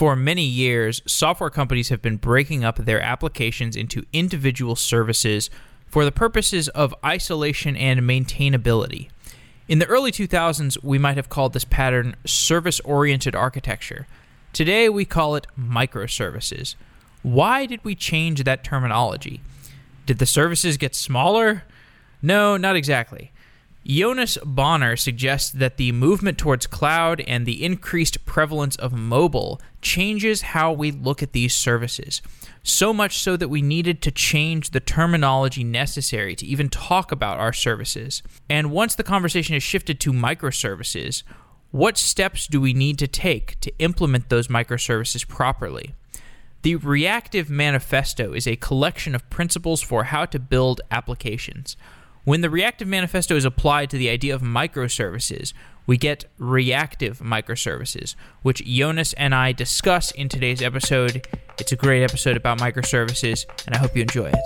For many years, software companies have been breaking up their applications into individual services for the purposes of isolation and maintainability. In the early 2000s, we might have called this pattern service oriented architecture. Today, we call it microservices. Why did we change that terminology? Did the services get smaller? No, not exactly. Jonas Boner suggests that the movement towards cloud and the increased prevalence of mobile changes how we look at these services. So much so that we needed to change the terminology necessary to even talk about our services. And once the conversation has shifted to microservices, what steps do we need to take to implement those microservices properly? The Reactive Manifesto is a collection of principles for how to build applications. When the reactive manifesto is applied to the idea of microservices, we get reactive microservices, which Jonas and I discuss in today's episode. It's a great episode about microservices, and I hope you enjoy it.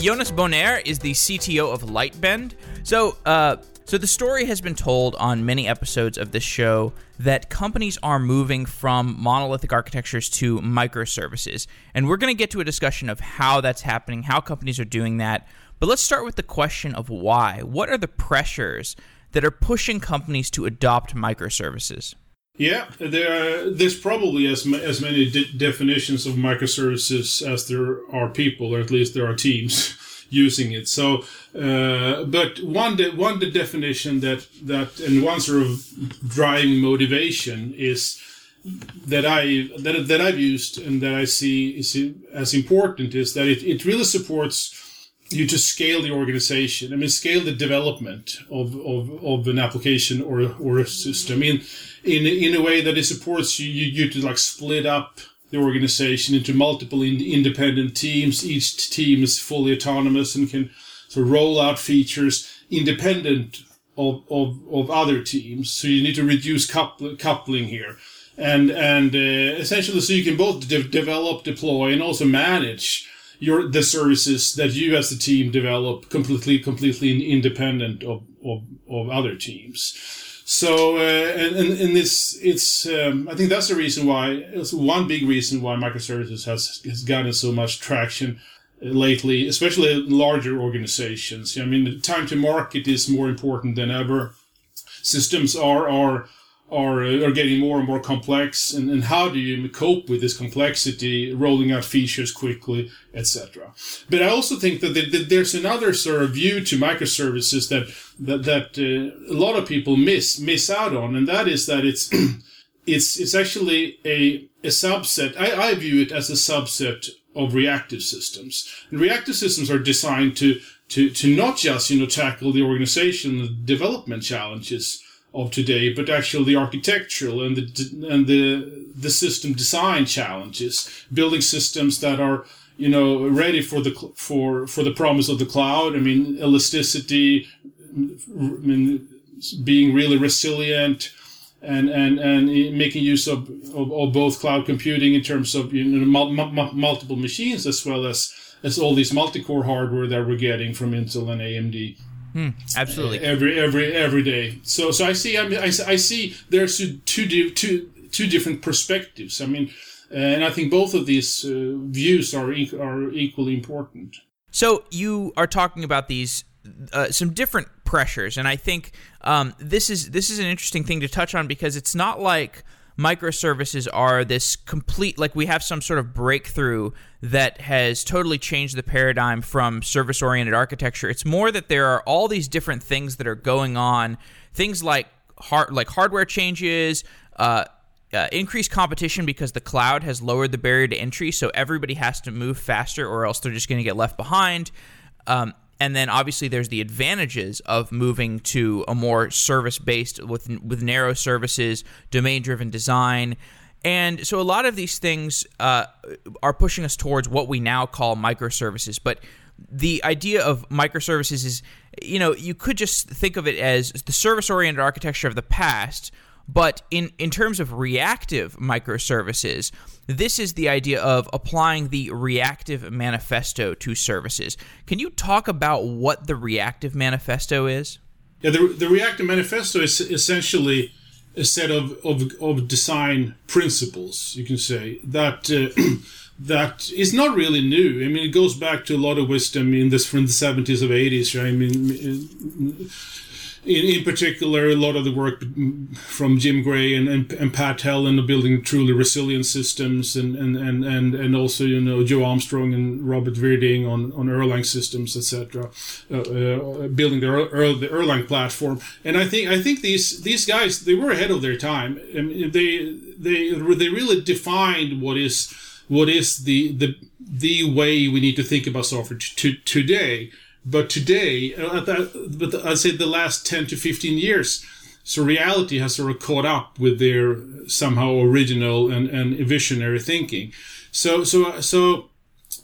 Jonas Boner is the CTO of Lightbend. So, uh, so the story has been told on many episodes of this show that companies are moving from monolithic architectures to microservices. And we're going to get to a discussion of how that's happening, how companies are doing that. But let's start with the question of why. What are the pressures that are pushing companies to adopt microservices? Yeah, there are, there's probably as as many de- definitions of microservices as there are people, or at least there are teams. using it. So, uh, but one de- one the definition that that and one sort of driving motivation is that I that that I've used and that I see is as important is that it, it really supports you to scale the organization. I mean, scale the development of, of, of an application or or a system in in in a way that it supports you you, you to like split up the organization into multiple in- independent teams. Each team is fully autonomous and can sort of roll out features independent of, of, of other teams. So you need to reduce coupl- coupling here. And, and uh, essentially, so you can both de- develop, deploy, and also manage your the services that you as the team develop completely completely independent of, of, of other teams. So, uh, and, and, and this, it's, um, I think that's the reason why, it's one big reason why microservices has, has gotten so much traction lately, especially larger organizations. I mean, the time to market is more important than ever. Systems are, are, are, are getting more and more complex and, and how do you cope with this complexity rolling out features quickly etc but i also think that, that there's another sort of view to microservices that that, that uh, a lot of people miss miss out on and that is that it's it's it's actually a a subset I, I view it as a subset of reactive systems. And reactive systems are designed to to to not just you know tackle the organization development challenges of today, but actually the architectural and the and the the system design challenges, building systems that are you know ready for the for for the promise of the cloud. I mean, elasticity, I mean, being really resilient. And, and, and making use of, of, of both cloud computing in terms of you know, mul- mul- multiple machines as well as, as all these multi-core hardware that we're getting from Intel and AMD. Hmm, absolutely. Every every every day. So so I see I, mean, I, I see there's two two two two different perspectives. I mean, and I think both of these uh, views are are equally important. So you are talking about these uh, some different pressures, and I think um, this is this is an interesting thing to touch on because it's not like microservices are this complete like we have some sort of breakthrough that has totally changed the paradigm from service oriented architecture. It's more that there are all these different things that are going on things like hard like hardware changes uh, uh, increased competition because the cloud has lowered the barrier to entry so everybody has to move faster or else they're just going to get left behind. Um, and then obviously there's the advantages of moving to a more service based with with narrow services, domain driven design. And so a lot of these things uh, are pushing us towards what we now call microservices. But the idea of microservices is, you know, you could just think of it as the service oriented architecture of the past, But in, in terms of reactive microservices, this is the idea of applying the reactive manifesto to services. Can you talk about what the reactive manifesto is? Yeah, the, the reactive manifesto is essentially a set of, of, of design principles, you can say, that. Uh, that is not really new. I mean, it goes back to a lot of wisdom in this from the seventies of eighties. Right? I mean, in, in particular, a lot of the work from Jim Gray and, and, and Pat Helland building truly resilient systems, and, and, and, and, and also you know Joe Armstrong and Robert Virding on, on Erlang systems, etc. Uh, uh, building the, the Erlang platform, and I think I think these these guys they were ahead of their time. I mean, they they they really defined what is what is the the the way we need to think about software t- today but today, uh, but I'd say the last 10 to 15 years, so reality has sort of caught up with their somehow original and, and visionary thinking. So, so, so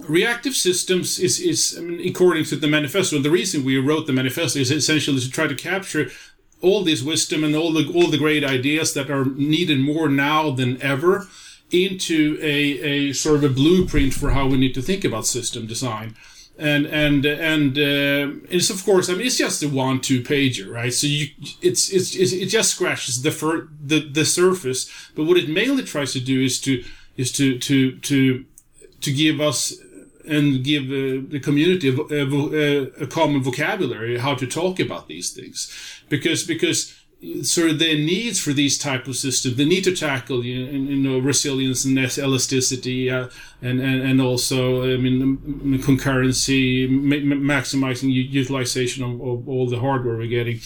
reactive systems is, is I mean, according to the manifesto, and the reason we wrote the manifesto is essentially to try to capture all this wisdom and all the, all the great ideas that are needed more now than ever into a, a sort of a blueprint for how we need to think about system design and and and uh, it's of course I mean it's just a one two pager right? So you it's, it's, it just scratches the fir- the the surface. But what it mainly tries to do is to is to to to to give us and give uh, the community a, a, a, common vocabulary how to talk about these things. Because because sort of their needs for these type of systems. They need to tackle you you know resilience and elasticity, uh, and, and and also I mean concurrency, ma- maximizing utilization of, of, all the hardware we're getting,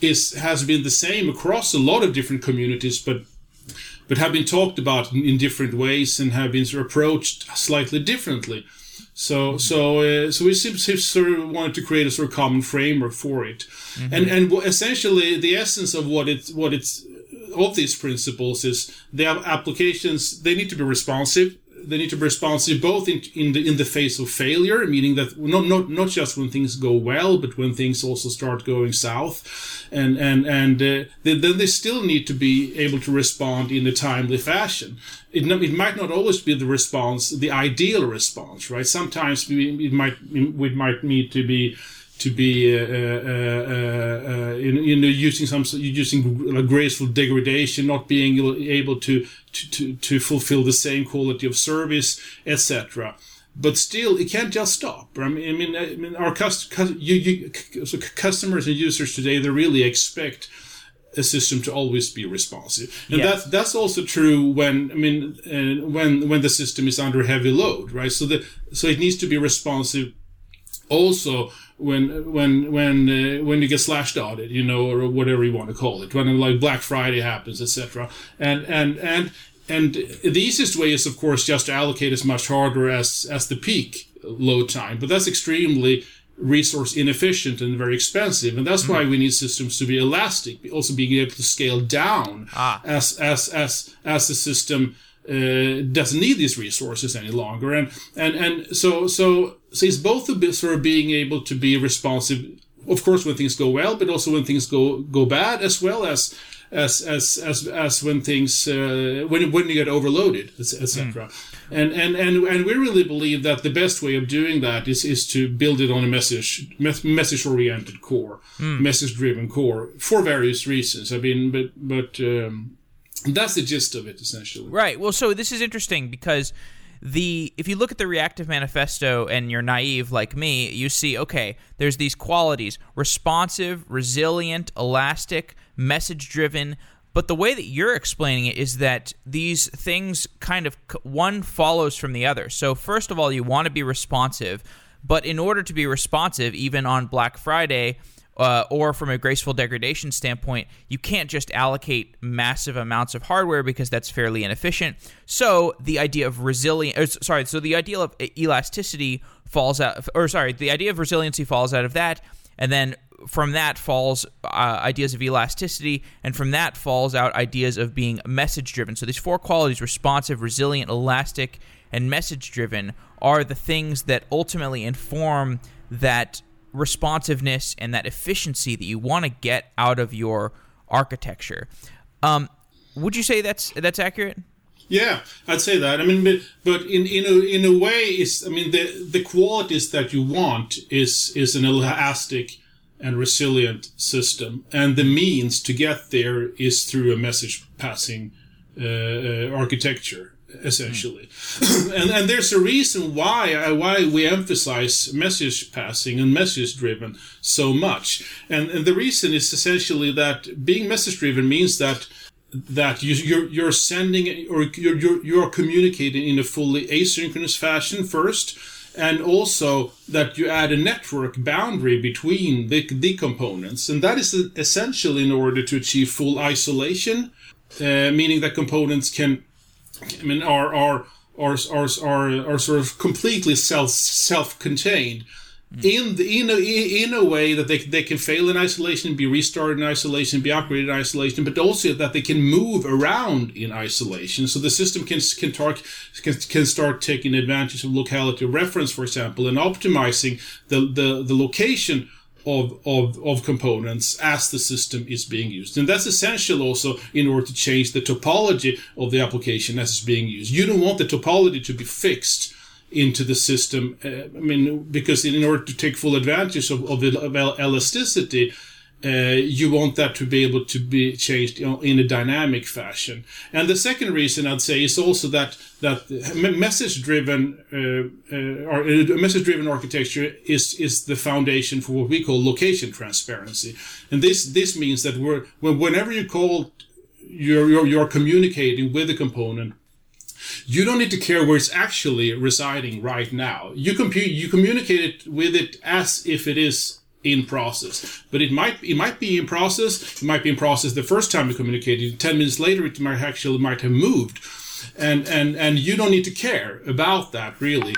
is has been the same across a lot of different communities, but. But have been talked about in, in different ways and have been sort of approached slightly differently. So so uh, so we sort of wanted to create a sort of common framework for it, mm-hmm. and and essentially the essence of what it's what it's of these principles is they have applications. They need to be responsive they need to be responsive both in, in the in the face of failure, meaning that not not not just when things go well, but when things also start going south, and and and uh, then they still need to be able to respond in a timely fashion. It, it might not always be the response, the ideal response, right? Sometimes we, it might we might need to be to be uh, uh, uh, you know using some using graceful degradation, not being able to to, to, to fulfill the same quality of service, etc. But still, it can't just stop. I mean, I mean, I mean our cust- you, you, so customers and users today they really expect a system to always be responsive, and yes. that's that's also true when I mean uh, when when the system is under heavy load, right? So the so it needs to be responsive also when when when uh, when you get slashed on it, you know, or whatever you want to call it, when like Black Friday happens, etc. And and and and the easiest way is, of course, just to allocate as much hardware as as the peak load time, but that's extremely resource inefficient and very expensive, and that's mm. why we need systems to be elastic, also being able to scale down ah. as as as as the system uh, doesn't need these resources any longer, and and and so so so it's both a bit sort of being able to be responsive, of course, when things go well, but also when things go go bad, as well as as as as as when things uh, when when you get overloaded, etc. Mm. And and and and we really believe that the best way of doing that is is to build it on a message message oriented core, mm. message driven core for various reasons. I mean, but but. Um, that's the gist of it, essentially. Right. Well, so this is interesting because the if you look at the reactive manifesto and you're naive like me, you see okay, there's these qualities: responsive, resilient, elastic, message driven. But the way that you're explaining it is that these things kind of one follows from the other. So first of all, you want to be responsive, but in order to be responsive, even on Black Friday, uh, or from a graceful degradation standpoint, you can't just allocate massive amounts of hardware because that's fairly inefficient. So the idea of resilience, sorry, so the idea of elasticity falls out, or sorry, the idea of resiliency falls out of that, and then from that falls uh, ideas of elasticity, and from that falls out ideas of being message driven. So these four qualities responsive, resilient, elastic, and message driven are the things that ultimately inform that responsiveness and that efficiency that you want to get out of your architecture. Um, would you say that's that's accurate? Yeah, I'd say that. I mean, but, but in in a in a way, is I mean the the qualities that you want is is an elastic and resilient system, and the means to get there is through a message passing uh, uh, architecture essentially. and and there's a reason why why we emphasize message passing and message driven so much. And and the reason is essentially that being message driven means that that you, you're you're sending or you're, you're you're communicating in a fully asynchronous fashion first and also that you add a network boundary between the, the components and that is essential in order to achieve full isolation uh, meaning that components can I mean are are are are are, are sort of completely self self contained hmm. in the, in a in a way that they they can fail in isolation, be restarted in isolation, be upgraded in isolation, but also that they can move around in isolation. So the system can can talk can, can start taking advantage of locality of reference, for example, and optimizing the the, the location of, of, of components as the system is being used. And that's essential also in order to change the topology of the application as it's being used. You don't want the topology to be fixed into the system. Uh, I mean, because in order to take full advantage of, of, of elasticity, uh, you want that to be able to be changed in a dynamic fashion. And the second reason I'd say is also that that message-driven uh, uh, or uh, message-driven architecture is is the foundation for what we call location transparency. And this this means that we're whenever you call you're, you're, you're communicating with a component you don't need to care where it's actually residing right now. You compute, you communicate it with it as if it is in process. But it might it might be in process. It might be in process the first time you communicated. Ten minutes later, it might actually might have moved, and and and you don't need to care about that really,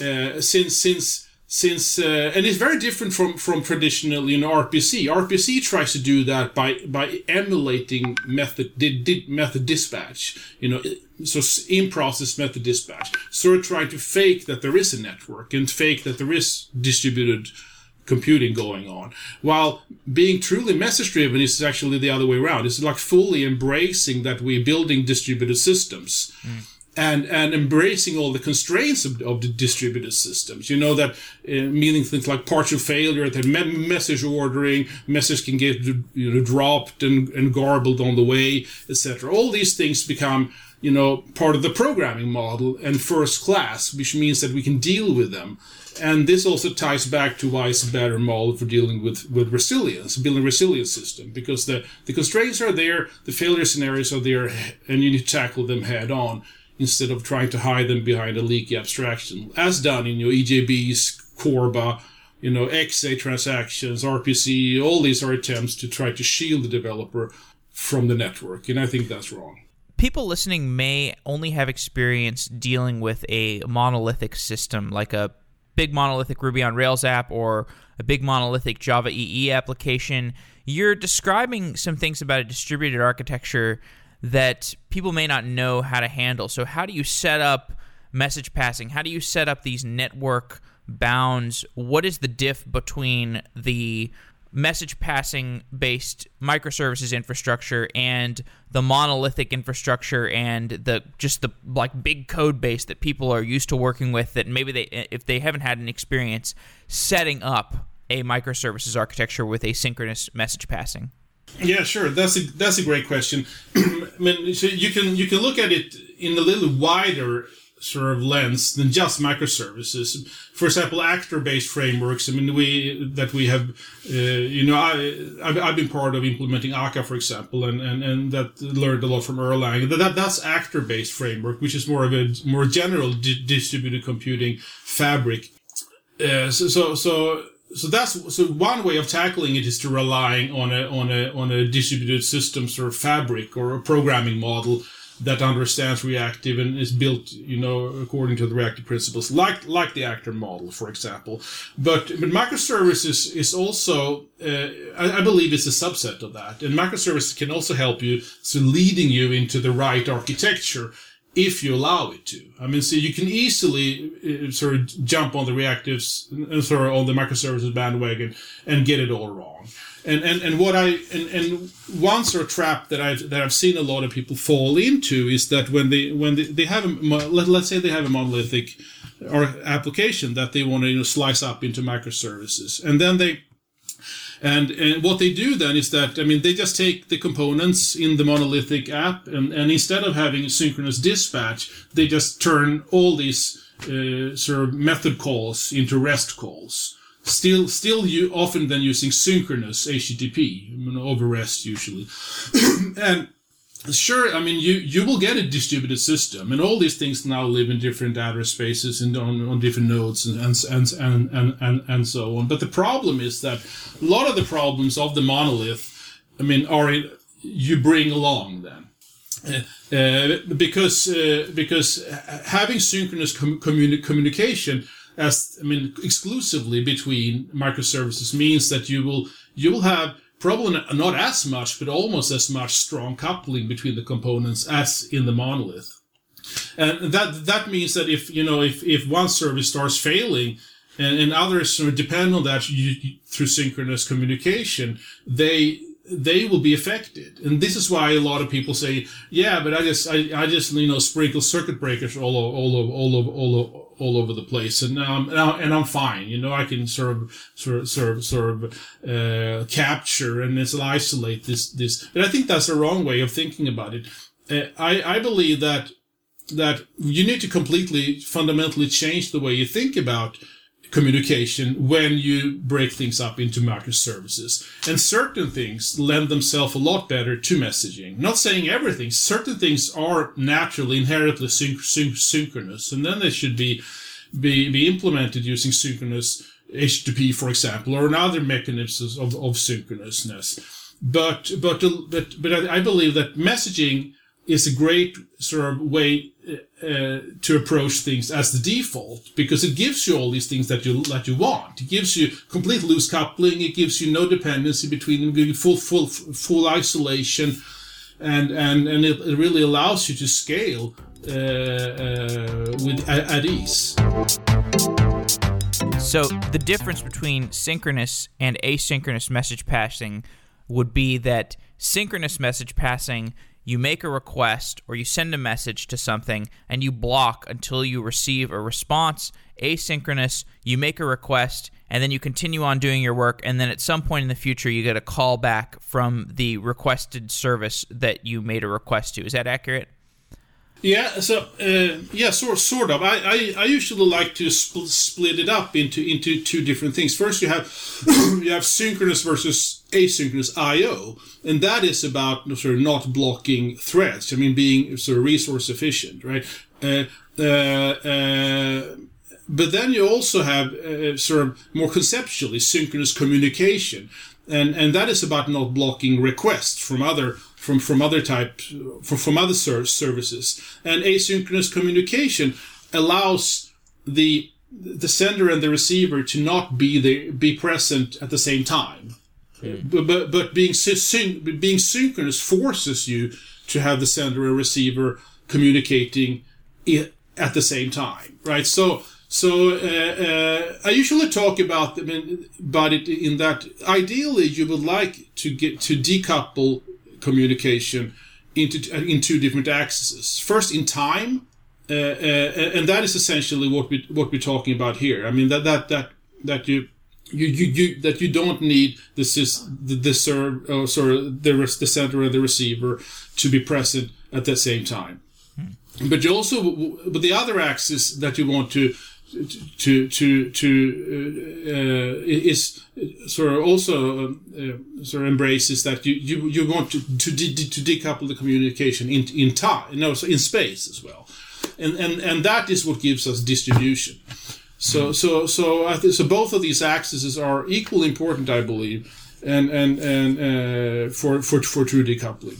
uh, since since since uh, and it's very different from from traditional you know RPC. RPC tries to do that by by emulating method did, did method dispatch. You know, so in process method dispatch. So trying to fake that there is a network and fake that there is distributed computing going on. While being truly message driven is actually the other way around. It's like fully embracing that we're building distributed systems. Mm. And, and embracing all the constraints of, of the distributed systems. You know that uh, meaning things like partial failure, that me- message ordering, message can get you know dropped and, and garbled on the way, etc. All these things become you know part of the programming model and first class, which means that we can deal with them and this also ties back to why it's better model for dealing with, with resilience, building resilience system, because the, the constraints are there, the failure scenarios are there, and you need to tackle them head on instead of trying to hide them behind a leaky abstraction, as done in your EJBs, Corba, you know, XA transactions, RPC, all these are attempts to try to shield the developer from the network, and I think that's wrong. People listening may only have experience dealing with a monolithic system like a big monolithic Ruby on Rails app or a big monolithic Java EE application, you're describing some things about a distributed architecture that people may not know how to handle. So, how do you set up message passing? How do you set up these network bounds? What is the diff between the message passing based microservices infrastructure and the monolithic infrastructure and the just the like big code base that people are used to working with that maybe they if they haven't had an experience setting up a microservices architecture with asynchronous message passing. Yeah sure. That's a that's a great question. I mean so you can you can look at it in a little wider sort of lens than just microservices. For example, actor-based frameworks. I mean, we that we have, uh, you know, I I've, been part of implementing Akka, for example, and and, and that learned a lot from Erlang. That, that that's actor-based framework, which is more of a more general di- distributed computing fabric. Uh, so so so. So that's so one way of tackling it is to relying on a on a on a distributed system sort of fabric or a programming model that understands reactive and is built, you know, according to the reactive principles, like like the actor model, for example. But but microservices is also, uh, I, I, believe, it's a subset of that, and microservices can also help you, so leading you into the right architecture if you allow it to. I mean, so you can easily uh, sort of jump on the reactives and sort of on the microservices bandwagon and get it all wrong. And and, and what I and, and one sort of trap that I've that I've seen a lot of people fall into is that when they when they, they have a let, let's say they have a monolithic or application that they want to you know slice up into microservices and then they and, and what they do then is that, I mean, they just take the components in the monolithic app and, and instead of having synchronous dispatch, they just turn all these uh, sort of method calls into REST calls. Still, still you often then using synchronous HTTP over REST usually. and Sure, I mean you you will get a distributed system, and all these things now live in different address spaces and on, on different nodes and and, and and and and and so on. But the problem is that a lot of the problems of the monolith, I mean, are you bring along then. Uh, uh, because uh, because having synchronous com- communi- communication as I mean exclusively between microservices means that you will you will have probably not as much, but almost as much strong coupling between the components as in the monolith. And that that means that if you know if, if one service starts failing and, and others depend on that you, through synchronous communication, they they will be affected. And this is why a lot of people say, yeah, but I just, I, I just, you know, sprinkle circuit breakers all over, all over, all over, all over, all over the place. And, um, and I'm fine. You know, I can sort of, sort of, sort of, sort of, uh, capture and isolate this, this. But I think that's the wrong way of thinking about it. Uh, I, I believe that, that you need to completely, fundamentally change the way you think about communication when you break things up into microservices. And certain things lend themselves a lot better to messaging. Not saying everything. Certain things are naturally, inherently syn- syn- synchronous, and then they should be, be, be implemented using synchronous HTTP, for example, or another mechanisms of, of synchronousness. But, but, but, but I believe that messaging is a great sort of way uh, to approach things as the default because it gives you all these things that you that you want. It gives you complete loose coupling. It gives you no dependency between them, full full full isolation, and and and it, it really allows you to scale uh, uh, with at, at ease. So the difference between synchronous and asynchronous message passing would be that synchronous message passing you make a request or you send a message to something and you block until you receive a response. Asynchronous, you make a request and then you continue on doing your work, and then at some point in the future, you get a call back from the requested service that you made a request to. Is that accurate? Yeah, so uh, yeah, sort sort of. I, I, I usually like to spl- split it up into into two different things. First, you have you have synchronous versus asynchronous I/O, and that is about sort of not blocking threads. I mean, being sort of resource efficient, right? Uh, uh, uh but then you also have uh, sort of more conceptually synchronous communication, and and that is about not blocking requests from other from from other type from, from other services. And asynchronous communication allows the the sender and the receiver to not be the be present at the same time. Mm. But, but but being syn- being synchronous forces you to have the sender and receiver communicating at the same time, right? So so uh, uh, I usually talk about about it in that ideally you would like to get to decouple communication into in two different axes. First, in time, uh, uh, and that is essentially what we what we're talking about here. I mean that that that that you. You, you, you that you don't need is the, the serve oh, sorry the the sender and the receiver to be present at the same time, hmm. but you also but the other axis that you want to to to to uh, uh, is sort of also uh, sort of embraces that you you, you want to to, de- to decouple the communication in in time no so in space as well. And and and that is what gives us distribution. So so so I so both of these axes are equally important I believe and and and uh, for for for true decoupling.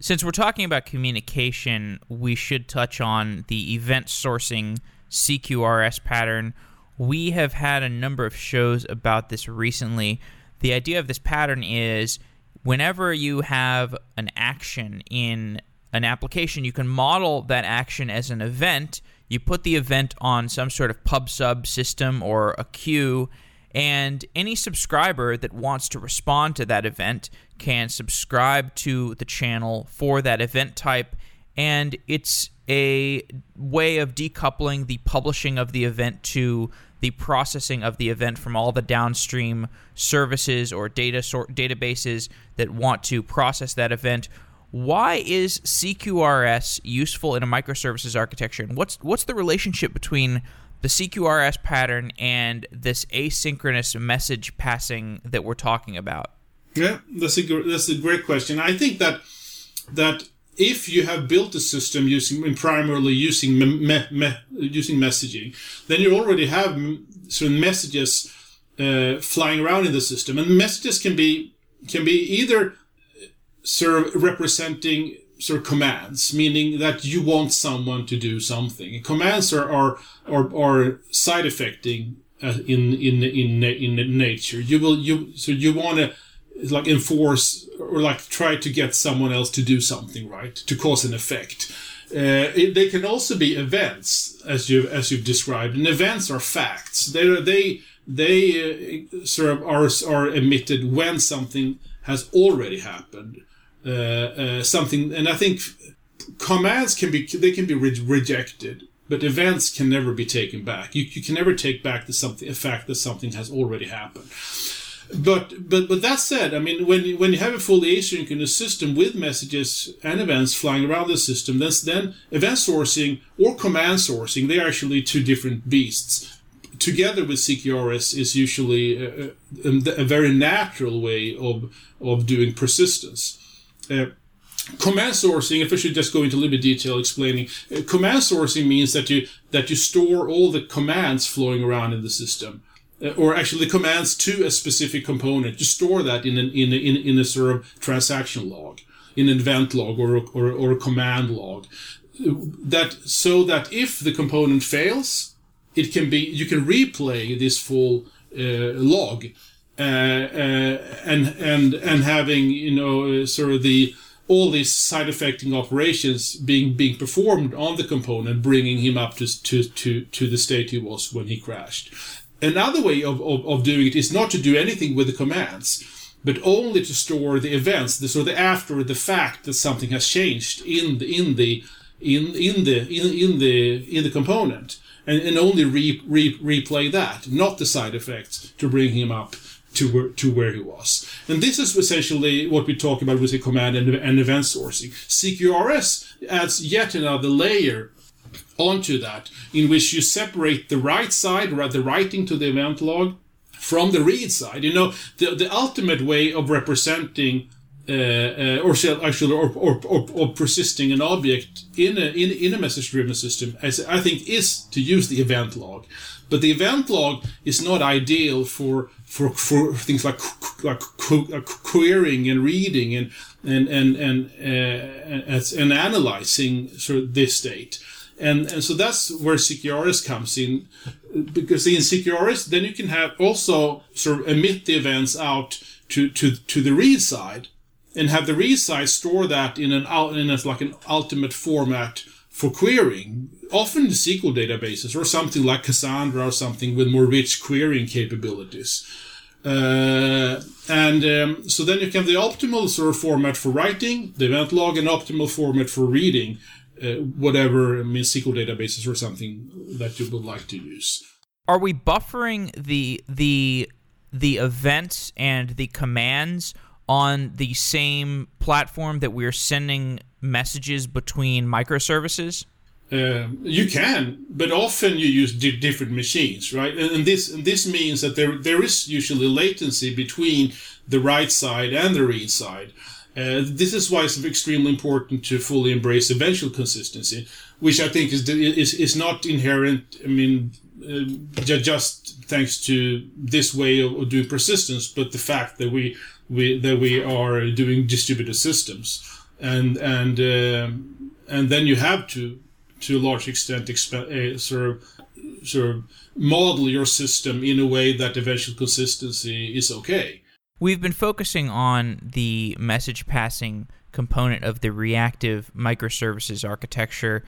Since we're talking about communication we should touch on the event sourcing CQRS pattern. We have had a number of shows about this recently. The idea of this pattern is whenever you have an action in an application, you can model that action as an event. You put the event on some sort of pub sub system or a queue, and any subscriber that wants to respond to that event can subscribe to the channel for that event type. And it's a way of decoupling the publishing of the event to the processing of the event from all the downstream services or data sort databases that want to process that event. Why is CQRS useful in a microservices architecture? And what's what's the relationship between the CQRS pattern and this asynchronous message passing that we're talking about? Yeah, that's a that's a great question. I think that that if you have built a system using primarily using me, me, using messaging, then you already have of messages uh, flying around in the system, and messages can be can be either uh, sort of representing sort of commands, meaning that you want someone to do something. Commands are are are, are side effecting uh, in in in in nature. You will you so you want to like enforce or like try to get someone else to do something right to cause an effect. Uh, it, they can also be events, as you as you've described, and events are facts. They they they uh, sort of are are emitted when something has already happened. Uh, uh something, and I think commands can be they can be re- rejected, but events can never be taken back. You you can never take back the something a fact that something has already happened but but but that said, I mean, when when you have a fully asynchronous system with messages and events flying around the system, then then event sourcing or command sourcing they are actually two different beasts. Together with CQRS is usually a, a, a very natural way of of doing persistence. Uh, command sourcing if i should just go into a little bit detail explaining uh, command sourcing means that you that you store all the commands flowing around in the system or actually commands to a specific component. You store that in an in a, in, in a sort of transaction log, in an event log or or, or a command log. That so that if the component fails, it can be you can replay this full uh, log, uh, uh, and and and having you know uh, sort of the all these side affecting operations being being performed on the component, bringing him up to to to, to the state he was when he crashed. Another way of, of, of doing it is not to do anything with the commands, but only to store the events, the, so the after the fact that something has changed in the in the in in the in, in the in the component, and, and only re, re, replay that, not the side effects, to bring him up to where to where he was. And this is essentially what we talk about with the command and, and event sourcing. CQRS adds yet another layer onto that, in which you separate the write side, the writing to the event log, from the read side. You know, the, the ultimate way of representing uh, uh, or actually or, or, or, or, persisting an object in a in, in a message driven system as I think is to use the event log but the event log is not ideal for for, for things like like querying and reading and and and and, uh, and analyzing sort of this state and, and so that's where CQRS comes in, because in CQRS, then you can have also sort of emit the events out to, to, to the read side and have the read side store that in an, out, in a, like an ultimate format for querying, often the SQL databases or something like Cassandra or something with more rich querying capabilities. Uh, and um, so then you can have the optimal sort of format for writing, the event log, and optimal format for reading uh, whatever I mean, SQL databases or something that you would like to use. Are we buffering the the the events and the commands on the same platform that we're sending messages between microservices? Uh, you can, but often you use di- different machines, right? And, and, this and this means that there there is usually latency between the write side and the read side. Uh, this is why it's extremely important to fully embrace eventual consistency, which I think is is is not inherent. I mean, uh, just thanks to this way of, doing persistence, but the fact that we we that we are doing distributed systems, and and uh, and then you have to to a large extent exp- uh, sort of sort of model your system in a way that eventual consistency is okay We've been focusing on the message passing component of the reactive microservices architecture.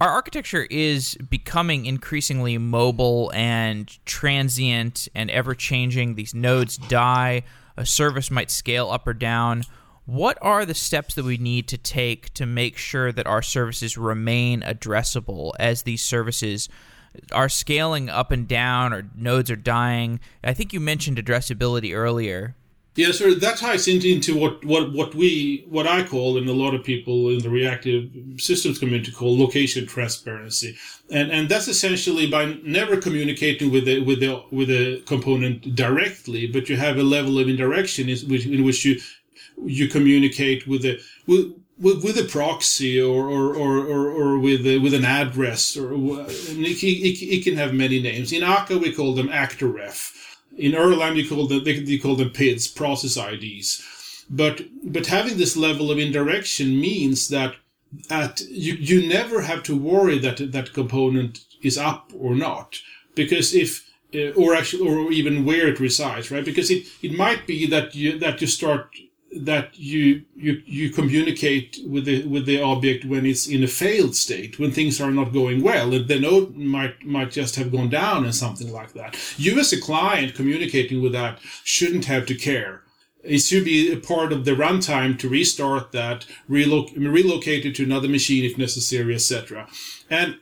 Our architecture is becoming increasingly mobile and transient and ever changing. These nodes die, a service might scale up or down. What are the steps that we need to take to make sure that our services remain addressable as these services are scaling up and down or nodes are dying? I think you mentioned addressability earlier. Yeah, so that ties into what, what, what we what I call and a lot of people in the reactive systems community call location transparency, and and that's essentially by never communicating with the with the with the component directly, but you have a level of indirection in which, in which you you communicate with the with, with, with a proxy or or, or, or, or with a, with an address or uh, it, it, it, can have many names. In Akka we call them actor ref in Erlang, you call them, they, call them PIDs, process IDs. But, but having this level of indirection means that at, you, you never have to worry that that component is up or not. Because if, uh, or actually, or even where it resides, right? Because it, it might be that you, that you start that you you you communicate with the with the object when it's in a failed state when things are not going well and the node might might just have gone down and something like that. You as a client communicating with that shouldn't have to care. It should be a part of the runtime to restart that reloc- relocate it to another machine if necessary etc and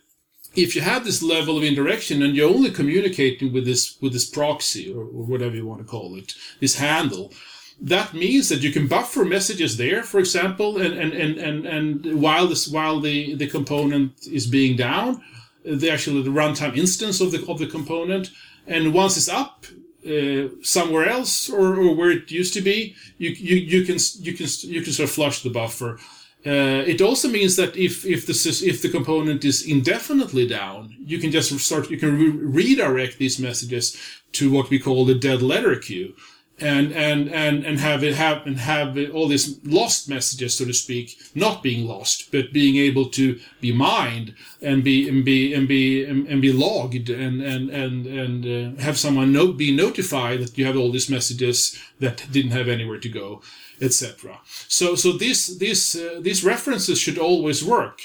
if you have this level of indirection and you're only communicating with this with this proxy or, or whatever you want to call it this handle that means that you can buffer messages there, for example, and and and and, and while this while the the component is being down, the actual the runtime instance of the of the component, and once it's up uh, somewhere else or, or where it used to be, you you you can you can you can sort of flush the buffer. Uh, it also means that if if the if the component is indefinitely down, you can just start you can re- redirect these messages to what we call the dead letter queue and and and and have it have and have all these lost messages, so to speak, not being lost, but being able to be mined and be and be and be and, and be logged and and and and uh, have someone no, be notified that you have all these messages that didn't have anywhere to go, etc. So so these these uh, these references should always work.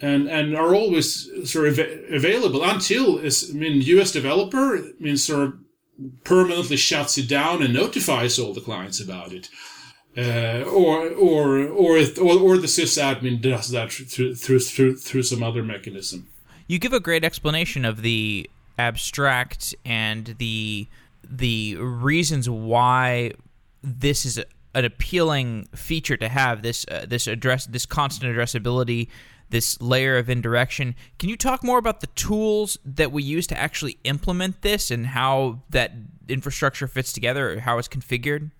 And, and are always sort of available until, I mean, US developer, I mean, sort of permanently shuts it down and notifies all the clients about it. Uh, or, or, or, or, or the sysadmin does that through, through, through, through some other mechanism. You give a great explanation of the abstract and the the reasons why this is an appealing feature to have this uh, this address this constant addressability this layer of indirection. Can you talk more about the tools that we use to actually implement this and how that infrastructure fits together or how it's configured?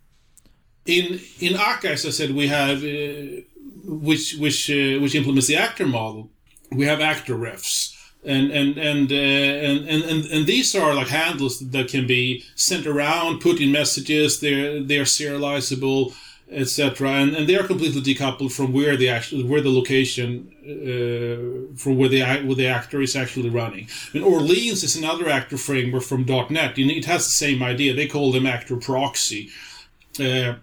In in Akka, as I said, we have uh, which which uh, which implements the actor model. We have actor refs. And and and, uh, and and and these are like handles that can be sent around, put in messages. They're they're serializable etc. And, and they are completely decoupled from where the actual where the location uh, from where the where the actor is actually running. And Orleans is another actor framework from .NET. It has the same idea. They call them actor proxy. Uh,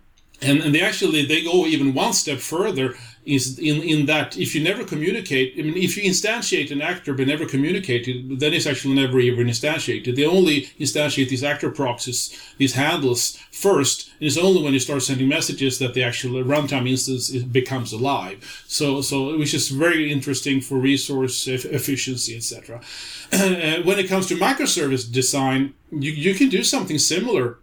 and, and they actually they go even one step further is in, in that if you never communicate, I mean, if you instantiate an actor but never communicate it, then it's actually never even instantiated. They only instantiate these actor proxies, these handles first, and it's only when you start sending messages that the actual runtime instance becomes alive. So, so which is very interesting for resource efficiency, etc. Uh, when it comes to microservice design, you, you can do something similar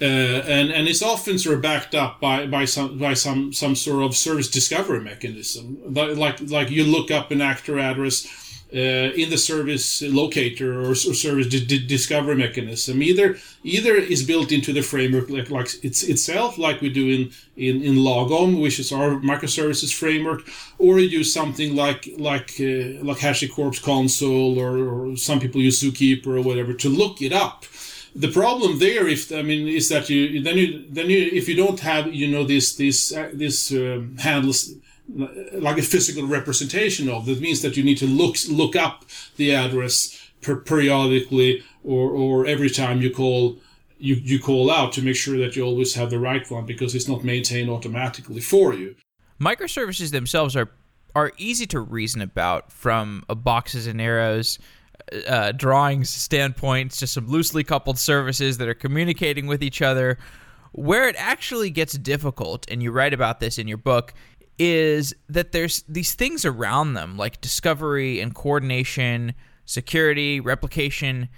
uh, and and it's often sort of backed up by, by some by some some sort of service discovery mechanism. Like like you look up an actor address uh, in the service locator or, or service discovery mechanism. Either either is built into the framework like, like it's itself, like we do in in in Lagom, which is our microservices framework, or you use something like like uh, like HashiCorp's Consul, or, or some people use Zookeeper or whatever to look it up the problem there, if I mean, is that you then you then you if you don't have you know this this uh, this um, handles like a physical representation of that means that you need to look look up the address per- periodically or or every time you call you, you call out to make sure that you always have the right one because it's not maintained automatically for you. Microservices themselves are are easy to reason about from a boxes and arrows uh, drawings standpoint to some loosely coupled services that are communicating with each other. Where it actually gets difficult, and you write about this in your book, is that there's these things around them like discovery and coordination, security, replication.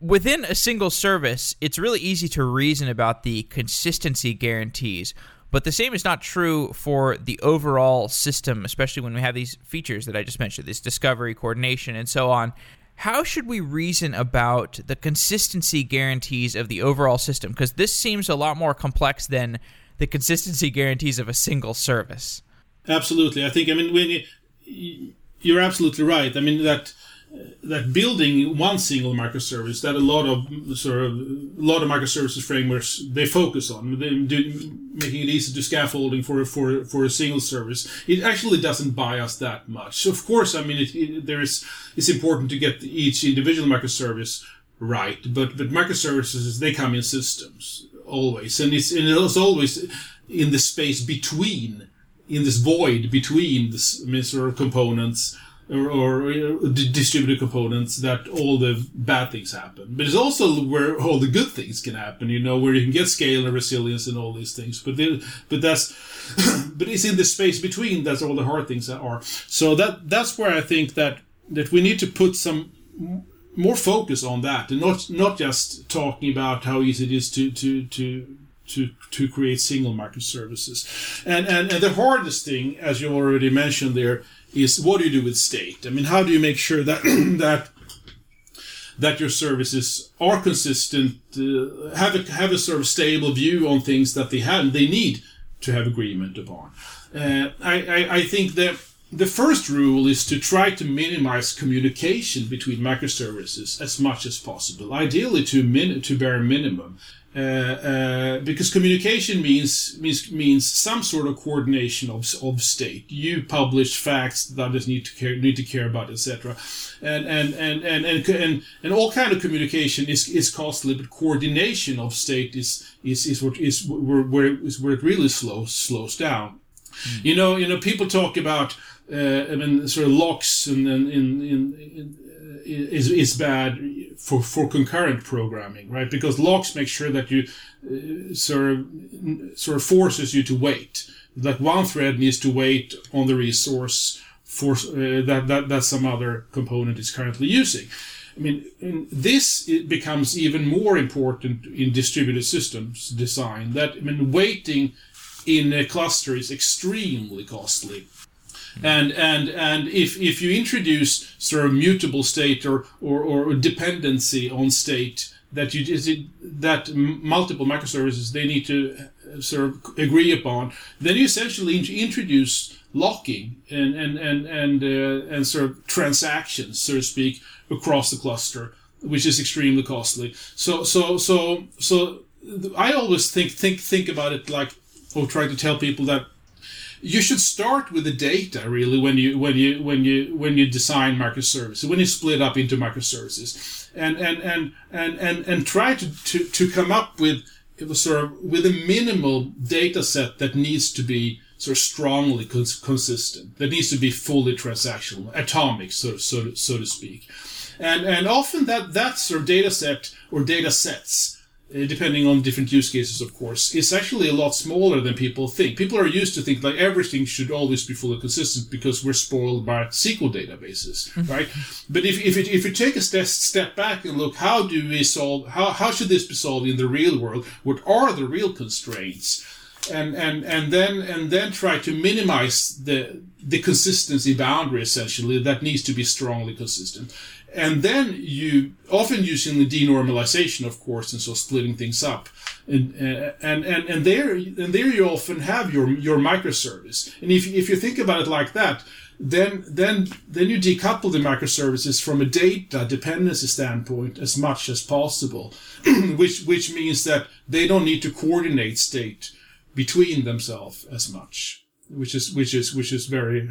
Within a single service, it's really easy to reason about the consistency guarantees, but the same is not true for the overall system, especially when we have these features that I just mentioned this discovery, coordination, and so on. How should we reason about the consistency guarantees of the overall system? Because this seems a lot more complex than the consistency guarantees of a single service. Absolutely. I think, I mean, when you, you're absolutely right. I mean, that that building one single microservice that a lot of sort of a lot of microservices frameworks they focus on. They do, making it easy to scaffolding for for for a single service. It actually doesn't buy us that much. Of course i mean it, it, there is it's important to get each individual microservice right but but microservices they come in systems always. And it's and it's always in the space between in this void between mean, sort of components or, or, uh, distributed components that all the bad things happen. But it's also where all the good things can happen, you know, where you can get scale and resilience and all these things. But but that's but it's in the space between that's all the hard things that are. So that that's where I think that that we need to put some more focus on that and not not just talking about how easy it is to to to to, to create single microservices. And, and and the hardest thing, as you already mentioned there, is what do you do with state? I mean, how do you make sure that that that your services are consistent, uh, have a have a sort of stable view on things that they have they need to have agreement upon. Uh, I, I I think that the first rule is to try to minimize communication between microservices as much as possible, ideally to min to bare minimum. Uh, uh, because communication means means means some sort of coordination of, of state. You publish facts that others need to care need to care about, etc. And and, and and and and and all kind of communication is is costly, but coordination of state is is is what is where where is where it really slows slows down. Mm. You know, you know, people talk about I mean, sort of locks and in, in, in, in is is bad for for concurrent programming, right? Because locks make sure that you uh, sort of sort of forces you to wait. That one thread needs to wait on the resource for uh, that that that some other component is currently using. I mean, this becomes even more important in distributed systems design. That I mean, waiting in a cluster is extremely costly and and and if if you introduce sort of mutable state or or, or dependency on state that you that multiple microservices they need to uh, sort of agree upon, then you essentially introduce locking and and and and uh, and sort of transactions, so to speak, across the cluster, which is extremely costly. So so so so I always think think think about it like or try to tell people that you should start with the data really when you when you when you when you design microservices when you split up into microservices. And and and and and, and try to, to to come up with sort of with a minimal data set that needs to be sort of strongly cons- consistent that needs to be fully transactional atomic so so so to speak. And and often that that sort of data set or data sets depending on different use cases, of course, is actually a lot smaller than people think. People are used to think like everything should always be fully consistent because we're spoiled by SQL databases, mm-hmm. right? but if, if, it, if you take a step, step back and look, how do we solve, how, how should this be solved in the real world? What are the real constraints? And, and, and then, and then try to minimize the, the consistency boundary essentially that needs to be strongly consistent and then you often using the denormalization, of course, and so splitting things up, and uh, and and and there and there you often have your your microservice, and if if you think about it like that, then then then you decouple the microservices from a data dependency standpoint as much as possible, which which means that they don't need to coordinate state between themselves as much. which is which is which is very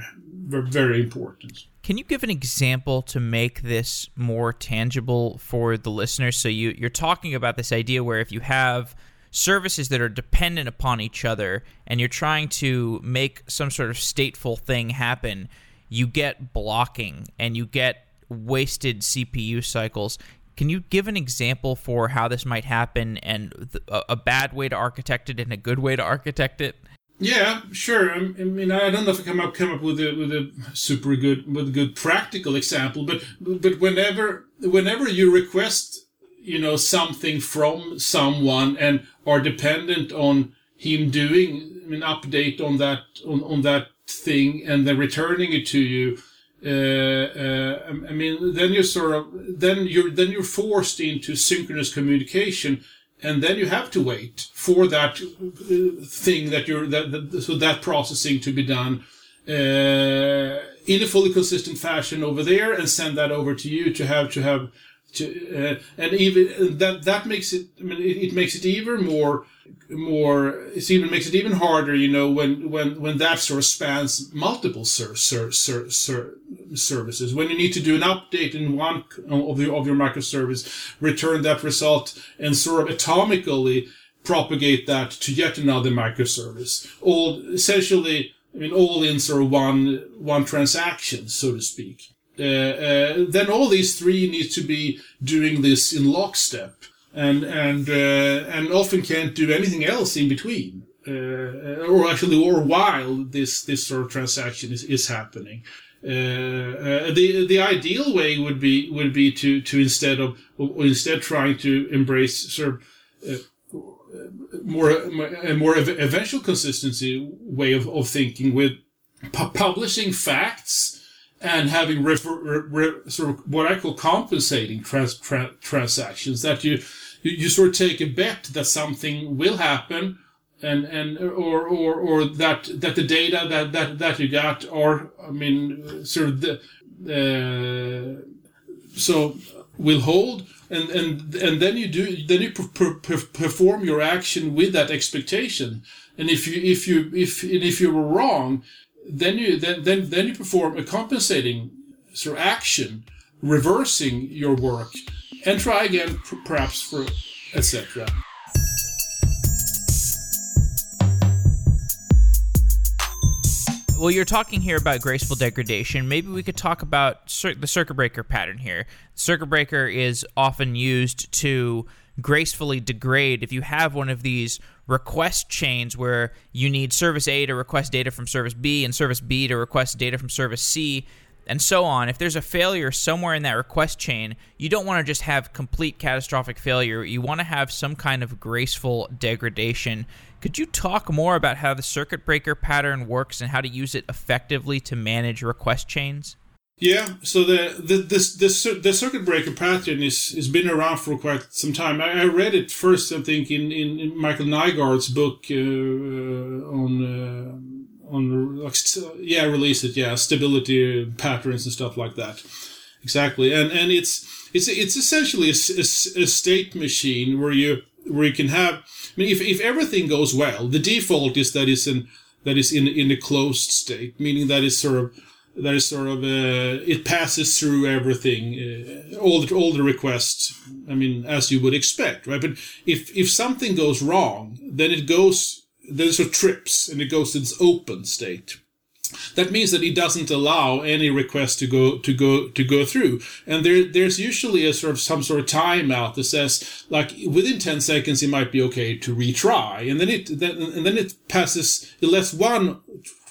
very important. Can you give an example to make this more tangible for the listeners? So you you're talking about this idea where if you have services that are dependent upon each other and you're trying to make some sort of stateful thing happen, you get blocking and you get wasted CPU cycles. Can you give an example for how this might happen and a bad way to architect it and a good way to architect it? Yeah, sure. I mean, I don't know if I come up come up with a with a super good with a good practical example, but but whenever whenever you request you know something from someone and are dependent on him doing an update on that on, on that thing and then returning it to you uh, uh, I mean then you're sort of then you're then you're forced into synchronous communication and then you have to wait for that uh, thing that you're that, so that processing to be done uh, in a fully consistent fashion over there and send that over to you to have to have to, uh, and even that that makes it. I mean, it, it, makes it even more more. It even makes it even harder. You know, when when when that of spans multiple ser, ser, ser, ser, services. When you need to do an update in one of your of your microservice, return that result, and sort of atomically propagate that to yet another microservice. All essentially. I mean, all in sort of one one transaction, so to speak. Uh, uh, then all these three need to be doing this in lockstep and and uh, and often can't do anything else in between. Uh, or actually or while this this sort of transaction is, is happening. Uh, uh, the the ideal way would be would be to to instead of instead trying to embrace sort of more a more eventual consistency way of, of thinking with pu- publishing facts and having refer, re, sort of what I call compensating trans, tra, transactions that you, you, sort of take a bet that something will happen and and or or or that that the data that that that you got or I mean sort of the uh, so will hold and and and then you do then you per, per, perform your action with that expectation. And if you if you if if you were wrong then you then then then you perform a compensating sort of action, reversing your work, and try again, perhaps for etc. Well, you're talking here about graceful degradation. Maybe we could talk about cir- the circuit breaker pattern here. Circuit breaker is often used to gracefully degrade if you have one of these request chains where you need service A to request data from service B and service B to request data from service C and so on. If there's a failure somewhere in that request chain, you don't want to just have complete catastrophic failure. You want to have some kind of graceful degradation. Could you talk more about how the circuit breaker pattern works and how to use it effectively to manage request chains? Yeah, so the the this the, the circuit breaker pattern is has been around for quite some time. I, I read it first, I think, in, in, Michael Nygard's book uh, on uh, on yeah, release it, yeah, stability patterns and stuff like that. Exactly, and and it's it's it's essentially a, a, a state machine where you where you can have. I mean, if if everything goes well, the default is that is in that is in in a closed state, meaning that is sort of that is sort of uh, it passes through everything, uh, all the all the requests. I mean, as you would expect, right? But if if something goes wrong, then it goes then it sort of trips and it goes to its open state. That means that it doesn't allow any request to go to go to go through, and there there's usually a sort of some sort of timeout that says like within ten seconds it might be okay to retry, and then it then and then it passes it lets one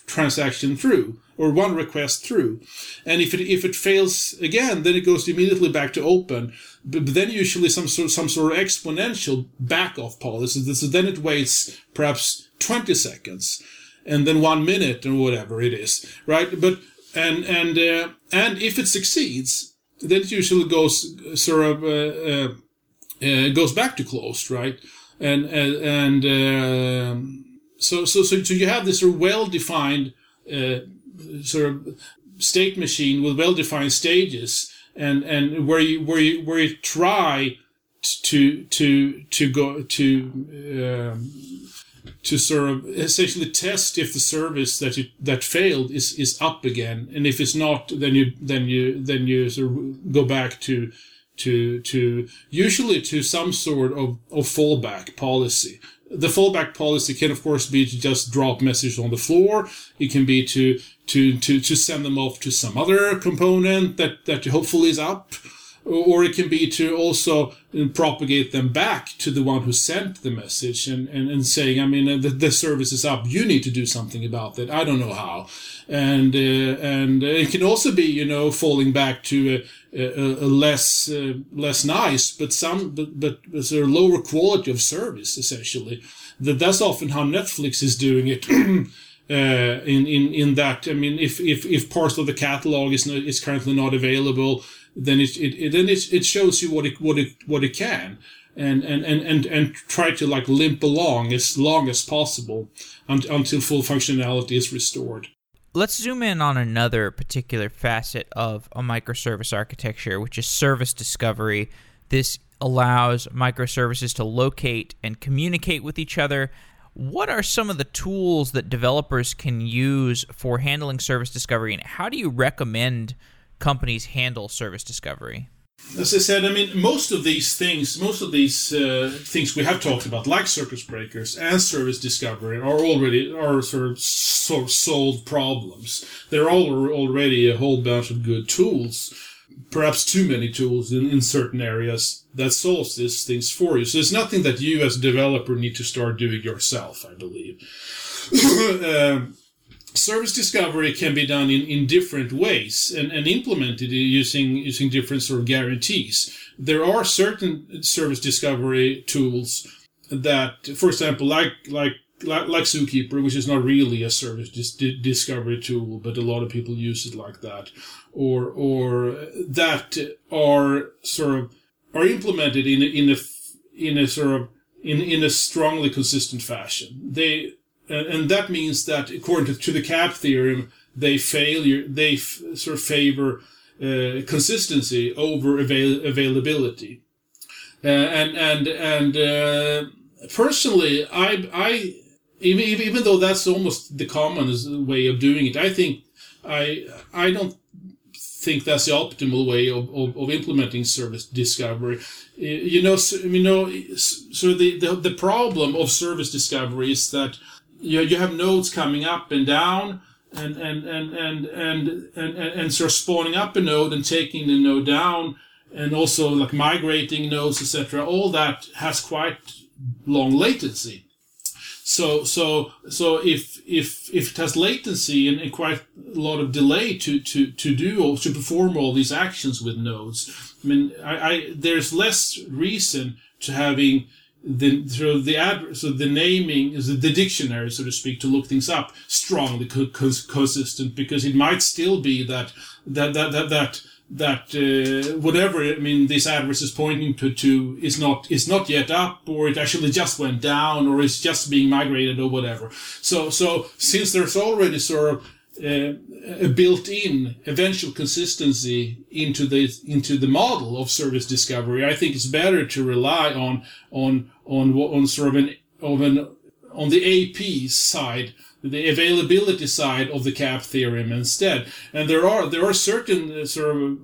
transaction through or one request through. And if it if it fails again, then it goes immediately back to open. But, then usually some sort some sort of exponential back off policy. So then it waits perhaps 20 seconds and then one minute or whatever it is, right? But and and uh, and if it succeeds, then it usually goes sort of uh, uh, uh goes back to closed, right? And and, and um, so so so so you have this sort of well defined uh, sort of state machine with well-defined stages and and where you where you where you try to to to go to um, to sort of essentially test if the service that that failed is is up again, and if it's not, then you then you then you sort of go back to to to usually to some sort of, of fallback policy. The fallback policy can of course be to just drop messages on the floor. It can be to to to to send them off to some other component that that hopefully is up or it can be to also propagate them back to the one who sent the message and, and, and saying, I mean, the, the service is up. You need to do something about that. I don't know how. And, uh, and it can also be, you know, falling back to a, a, a less, uh, less nice, but some, but, but a lower quality of service, essentially. That that's often how Netflix is doing it. Uh, in in in that I mean if if if parts of the catalog is not, is currently not available then it, it, it then it, it shows you what it what it what it can and and and and, and try to like limp along as long as possible un- until full functionality is restored. Let's zoom in on another particular facet of a microservice architecture which is service discovery. This allows microservices to locate and communicate with each other. What are some of the tools that developers can use for handling service discovery and how do you recommend companies handle service discovery? As I said, I mean, most of these things, most of these uh, things we have talked about, like circuit breakers and service discovery, are already are sort of, sort of solved problems. There are already a whole bunch of good tools, perhaps too many tools in, in certain areas that solves these things for you. So it's nothing that you as a developer need to start doing yourself, I believe. um, service discovery can be done in, in different ways and, and implemented using using different sort of guarantees. There are certain service discovery tools that, for example, like like like, like Zookeeper, which is not really a service dis- discovery tool, but a lot of people use it like that, or or that are sort of are implemented in a, in a in a sort of in in a strongly consistent fashion. They and, and that means that according to, to the CAP theorem, they failure they f- sort of favor uh, consistency over avail- availability. Uh, and and and uh, personally, I I even even though that's almost the common way of doing it, I think I I don't think that's the optimal way of, of, of implementing service discovery. You know, so, you know, so the, the the problem of service discovery is that you, you have nodes coming up and down and and and and and and, and, and sort of spawning up a node and taking the node down and also like migrating nodes etc all that has quite long latency. So so so if if if it has latency and, and quite a lot of delay to to to do or to perform all these actions with nodes i mean i, I there's less reason to having the sort of the ad, so the naming is the dictionary, so to speak, to look things up strongly co- co- consistent because it might still be that that that that that that uh, whatever I mean this address is pointing to, to is not is not yet up or it actually just went down or is just being migrated or whatever. So so since there's already sort of a built-in eventual consistency into the into the model of service discovery, I think it's better to rely on on on on sort of an of an on the AP side, the availability side of the CAP theorem instead. And there are there are certain uh, sort of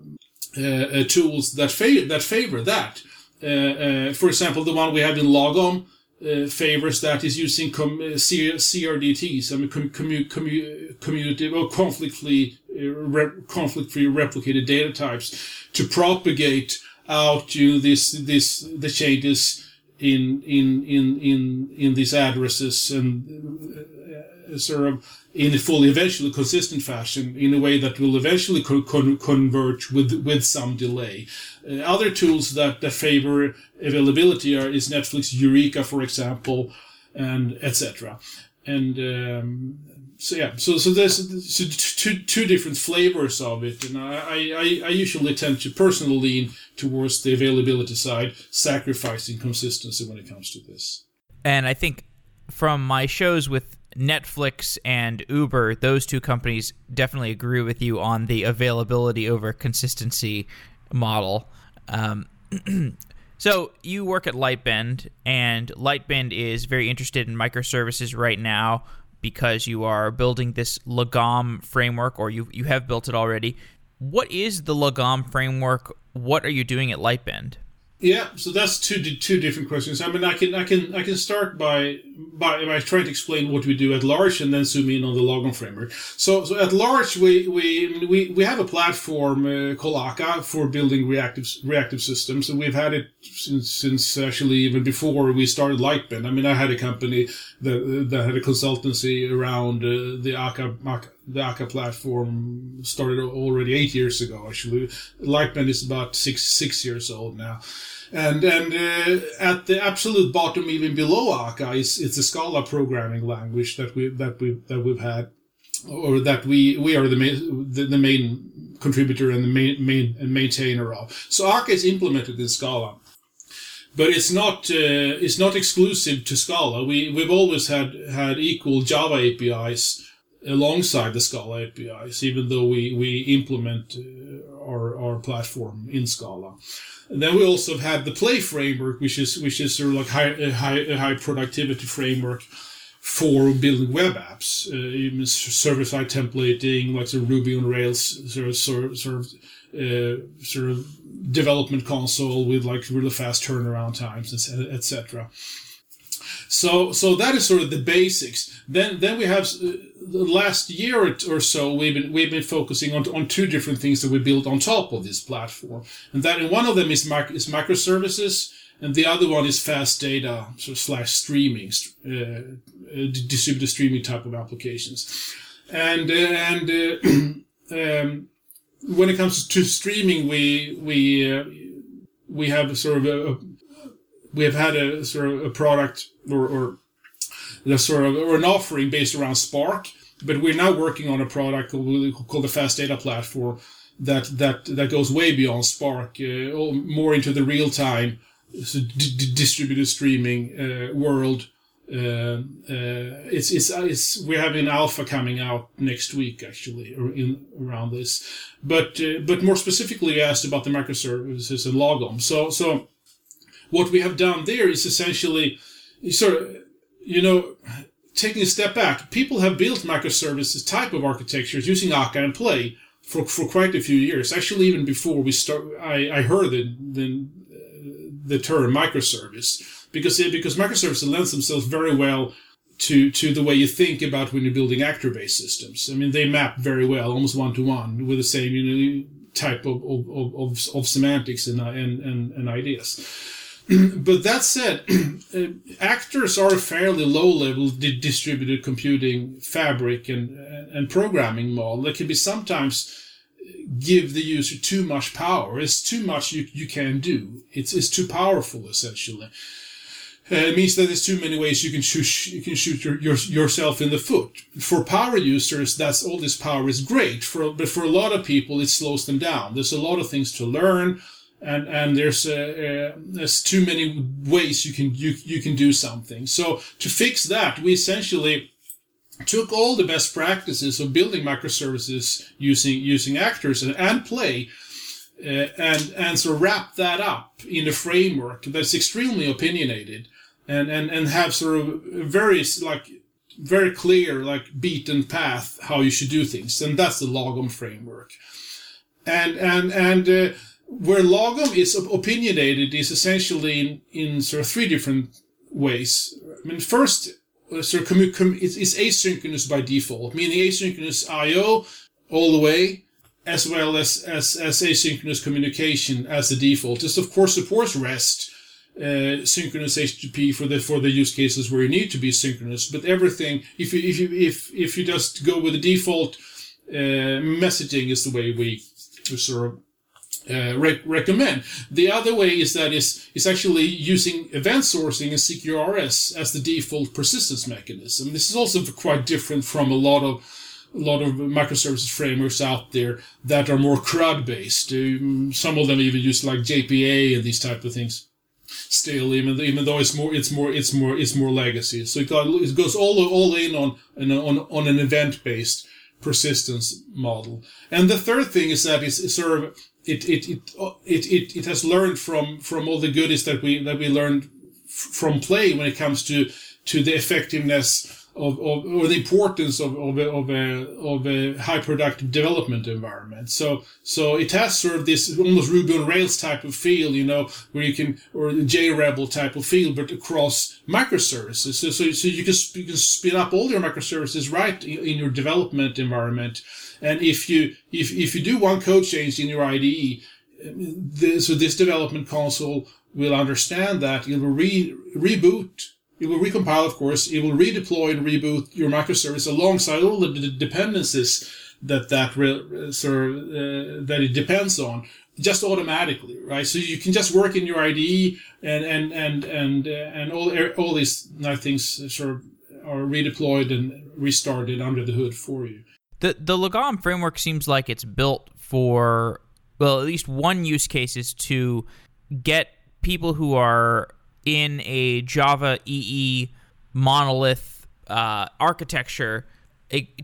uh, uh, tools that favor that favor that. Uh, uh, for example, the one we have in Lagom uh, favors that is using com- uh, CRDTs, I mean com- commu- commu- community or conflict-free uh, re- conflict-free replicated data types to propagate out know, this this the changes in in in in in these addresses and sort of in a fully eventually consistent fashion in a way that will eventually co- con- converge with with some delay. Uh, other tools that, that favor availability are is Netflix Eureka, for example, and etc. And um, so yeah, so so there's so two two different flavors of it, and I, I I usually tend to personally lean towards the availability side, sacrificing consistency when it comes to this. And I think from my shows with Netflix and Uber, those two companies definitely agree with you on the availability over consistency model. Um, So you work at Lightbend, and Lightbend is very interested in microservices right now because you are building this Lagom framework, or you you have built it already. What is the Lagom framework? What are you doing at Lightbend? Yeah, so that's two two different questions. I mean, I can I can I can start by by, by trying to explain what we do at large, and then zoom in on the Lagom framework. So, so at large, we we we, we have a platform uh, called Akka for building reactive reactive systems, and we've had it since since actually even before we started Lightbend. I mean, I had a company that that had a consultancy around uh, the Akka, Akka the Akka platform started already eight years ago. Actually, Lightbend is about six six years old now, and and uh, at the absolute bottom, even below Akka, is it's a Scala programming language that we that we that we've had, or that we we are the main the, the main contributor and the main main and maintainer of. So Akka is implemented in Scala but it's not uh, it's not exclusive to Scala. We we've always had had equal Java APIs alongside the Scala APIs, even though we, we implement uh, our, our platform in Scala. And then we also have the Play framework, which is which is sort of like high a high, high productivity framework for building web apps, uh, even server side templating, like the Ruby on Rails sort of sort of, sort of, uh, sort of development console with like really fast turnaround times, etc. So, so that is sort of the basics. Then, then we have uh, the last year or so we've been we've been focusing on on two different things that we built on top of this platform, and that and one of them is micro, is microservices, and the other one is fast data so slash streaming, uh, uh, distributed streaming type of applications, and uh, and uh, um, when it comes to streaming, we we uh, we have sort of a we have had a sort of a product or, or the sort of or an offering based around Spark, but we're now working on a product called, the Fast Data Platform that that that goes way beyond Spark, uh, more into the real time so d- distributed streaming uh, world. Uh, uh, it's it's it's we're having alpha coming out next week actually or in around this, but uh, but more specifically, you asked about the microservices and Lagom. So so what we have done there is essentially sort of, you know, taking a step back, people have built microservices type of architectures using Akka and Play for, for quite a few years. Actually, even before we start, I, I heard the, the, the term microservice because it, because microservices lends themselves very well to to the way you think about when you're building actor-based systems. I mean, they map very well, almost one to one, with the same you know type of of, of, of semantics and, uh, and, and, and ideas. but that said, uh, actors are a fairly low-level di- distributed computing fabric and and programming model that can be sometimes give the user too much power. It's too much you, you can do. It's, it's too powerful, essentially. Uh, it means that there's too many ways you can shoot you can shoot your, your, yourself in the foot. For power users, that's all this power is great. For but for a lot of people, it slows them down. There's a lot of things to learn and and there's uh, uh, there's too many ways you can you you can do something. So to fix that, we essentially took all the best practices of building microservices using using actors and, and play. Uh, and and so wrap that up in a framework that's extremely opinionated and and and have sort of very like very clear like beaten path how you should do things and that's the lagom framework and and and uh, where lagom is opinionated is essentially in, in sort of three different ways. I mean, first, uh, sort of commu- com- it's, it's asynchronous by default, meaning asynchronous I/O all the way, as well as as, as asynchronous communication as the default. This of course supports REST, uh, synchronous HTTP for the for the use cases where you need to be synchronous. But everything, if you if you if if you just go with the default, uh, messaging is the way we sort of uh, rec- recommend. The other way is that is is actually using event sourcing and CQRS as the default persistence mechanism. This is also quite different from a lot of a lot of microservices frameworks out there that are more CRUD based. Um, some of them even use like JPA and these type of things. Still, even even though it's more it's more it's more it's more legacy. So it, got, it goes all all in on on on an event based persistence model. And the third thing is that it's, sort of it it, it it it has learned from from all the goodies that we that we learned from play when it comes to to the effectiveness of, of or the importance of of a, of a of a high productive development environment. So so it has sort of this almost Ruby on Rails type of feel, you know, where you can or JRebel type of feel, but across microservices. So so, so you can you can spin up all your microservices right in, in your development environment. And if you if if you do one code change in your IDE, so this development console will understand that it will re, reboot it will recompile, of course. It will redeploy and reboot your microservice alongside all the dependencies that that re- sort of, uh, that it depends on, just automatically, right? So you can just work in your IDE and and and and uh, and all all these nice things sort of are redeployed and restarted under the hood for you. The the Lagom framework seems like it's built for well, at least one use case is to get people who are in a Java EE monolith uh, architecture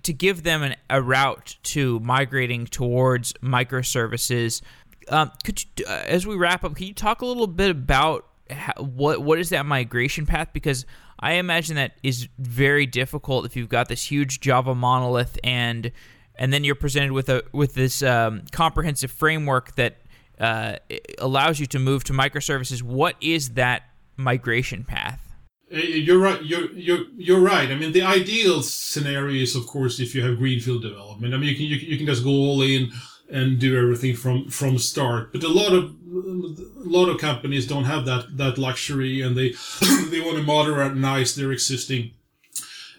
to give them an, a route to migrating towards microservices. Um, could you, uh, as we wrap up, can you talk a little bit about how, what what is that migration path? Because I imagine that is very difficult if you've got this huge Java monolith and and then you're presented with a with this um, comprehensive framework that uh, allows you to move to microservices. What is that migration path. Uh, you're right. You're you're you're right. I mean, the ideal scenario is, of course, if you have greenfield development. I mean, you can you, you can just go all in and do everything from from start. But a lot of a lot of companies don't have that that luxury, and they they want to modernize their existing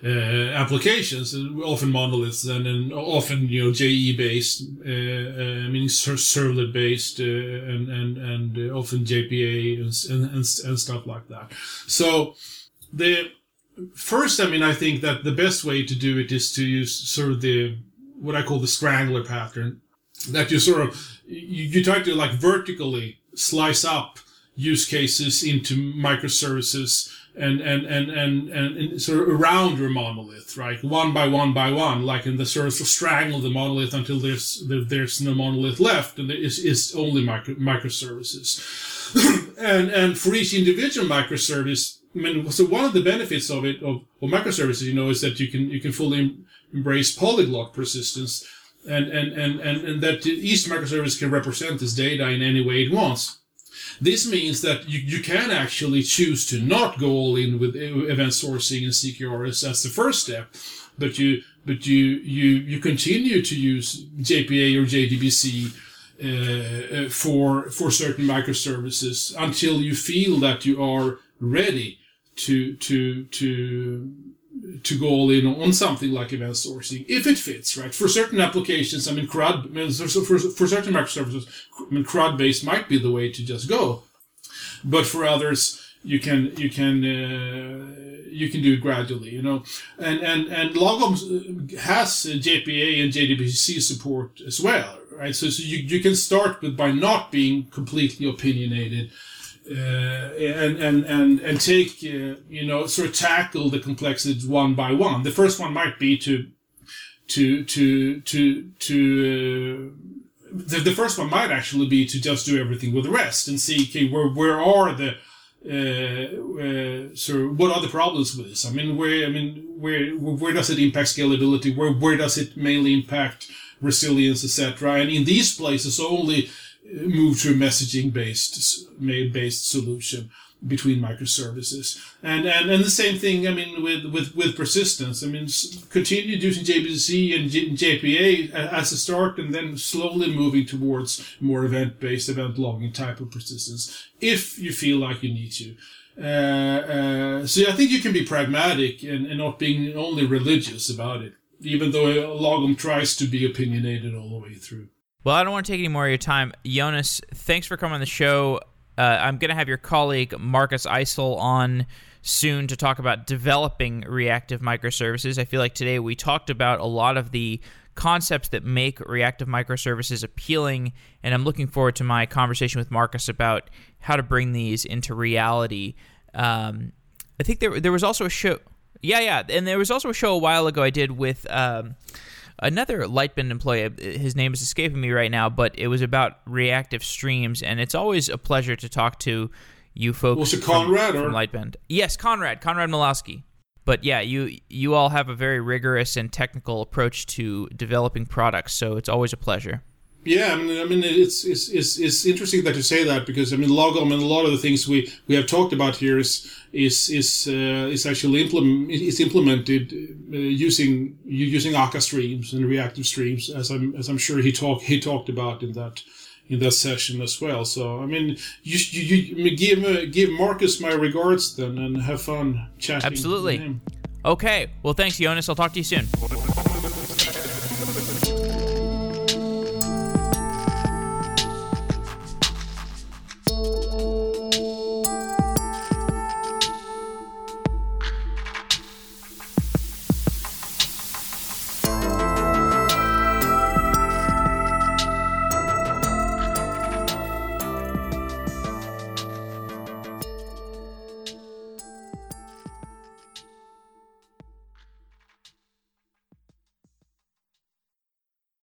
uh, applications, often monoliths, and, and often you know JE based, uh, uh, meaning servlet based, uh, and and and often JPA and, and and stuff like that. So the first, I mean, I think that the best way to do it is to use sort of the what I call the strangler pattern, that you sort of you, you try to like vertically slice up use cases into microservices and and and and and, sort of around your monolith, right? One by one by one, like in the sort of strangle the monolith until there's there's no monolith left, and there is is only micro, microservices. and and for each individual microservice, I mean, so one of the benefits of it of, of microservices, you know, is that you can you can fully embrace polyglot persistence, and and and and, and that each microservice can represent this data in any way it wants. This means that you, you can actually choose to not go all in with event sourcing and CQRS as the first step, but you but you you you continue to use JPA or JDBC uh, uh, for for certain microservices until you feel that you are ready to to to to go all in on something like event sourcing if it fits, right? For certain applications, I mean, CRUD, for, for certain microservices, I mean, CRUD based might be the way to just go. But for others, you can, you can, uh, you can do it gradually, you know. And, and, and Lagom has JPA and JDBC support as well, right? So, so you, you can start with by not being completely opinionated uh, and and and and take uh, you know sort of tackle the complexities one by one. The first one might be to to to to to uh, the, the first one might actually be to just do everything with the rest and see okay where where are the uh, uh, what are the problems with this? I mean, where I mean, where where does it impact scalability? Where where does it mainly impact resilience, etc.? And in these places, only move to a messaging based based solution between microservices. And, and and the same thing i mean with with with persistence. I mean continue using jdbc and jpa as a start and then slowly moving towards more event based event logging type of persistence if you feel like you need to. Uh, uh, so I think you can be pragmatic and, and not being only religious about it, even though Lagom tries to be opinionated all the way through. Well, I don't want to take any more of your time. Jonas, thanks for coming on the show. Uh, I'm going to have your colleague Markus Eisele on soon to talk about developing reactive microservices. I feel like today we talked about a lot of the concepts that make reactive microservices appealing, and I'm looking forward to my conversation with Markus about how to bring these into reality. Um, I think there there was also a show. Yeah, yeah, and there was also a show a while ago I did with. Um, another Lightbend employee. uh, His name is escaping me right now, but it was about reactive streams, and it's always a pleasure to talk to you folks. Was it from- Konrad, from, or- Lightbend? Yes, Konrad. Konrad Malawski. But yeah, you you all have a very rigorous and technical approach to developing products, so it's always a pleasure. Yeah, I mean, I mean, it's it's it's, it's interesting that you say that because I mean, Lagom and a lot of the things we, we have talked about here is is is uh, is actually implement is implemented uh, using using Akka streams and reactive streams, as I'm as I'm sure he talked he talked about in that in that session as well. So I mean, you you, you I mean, give uh, give Markus my regards then, and have fun chatting. Absolutely. with him. Okay, well, thanks, Jonas. I'll talk to you soon.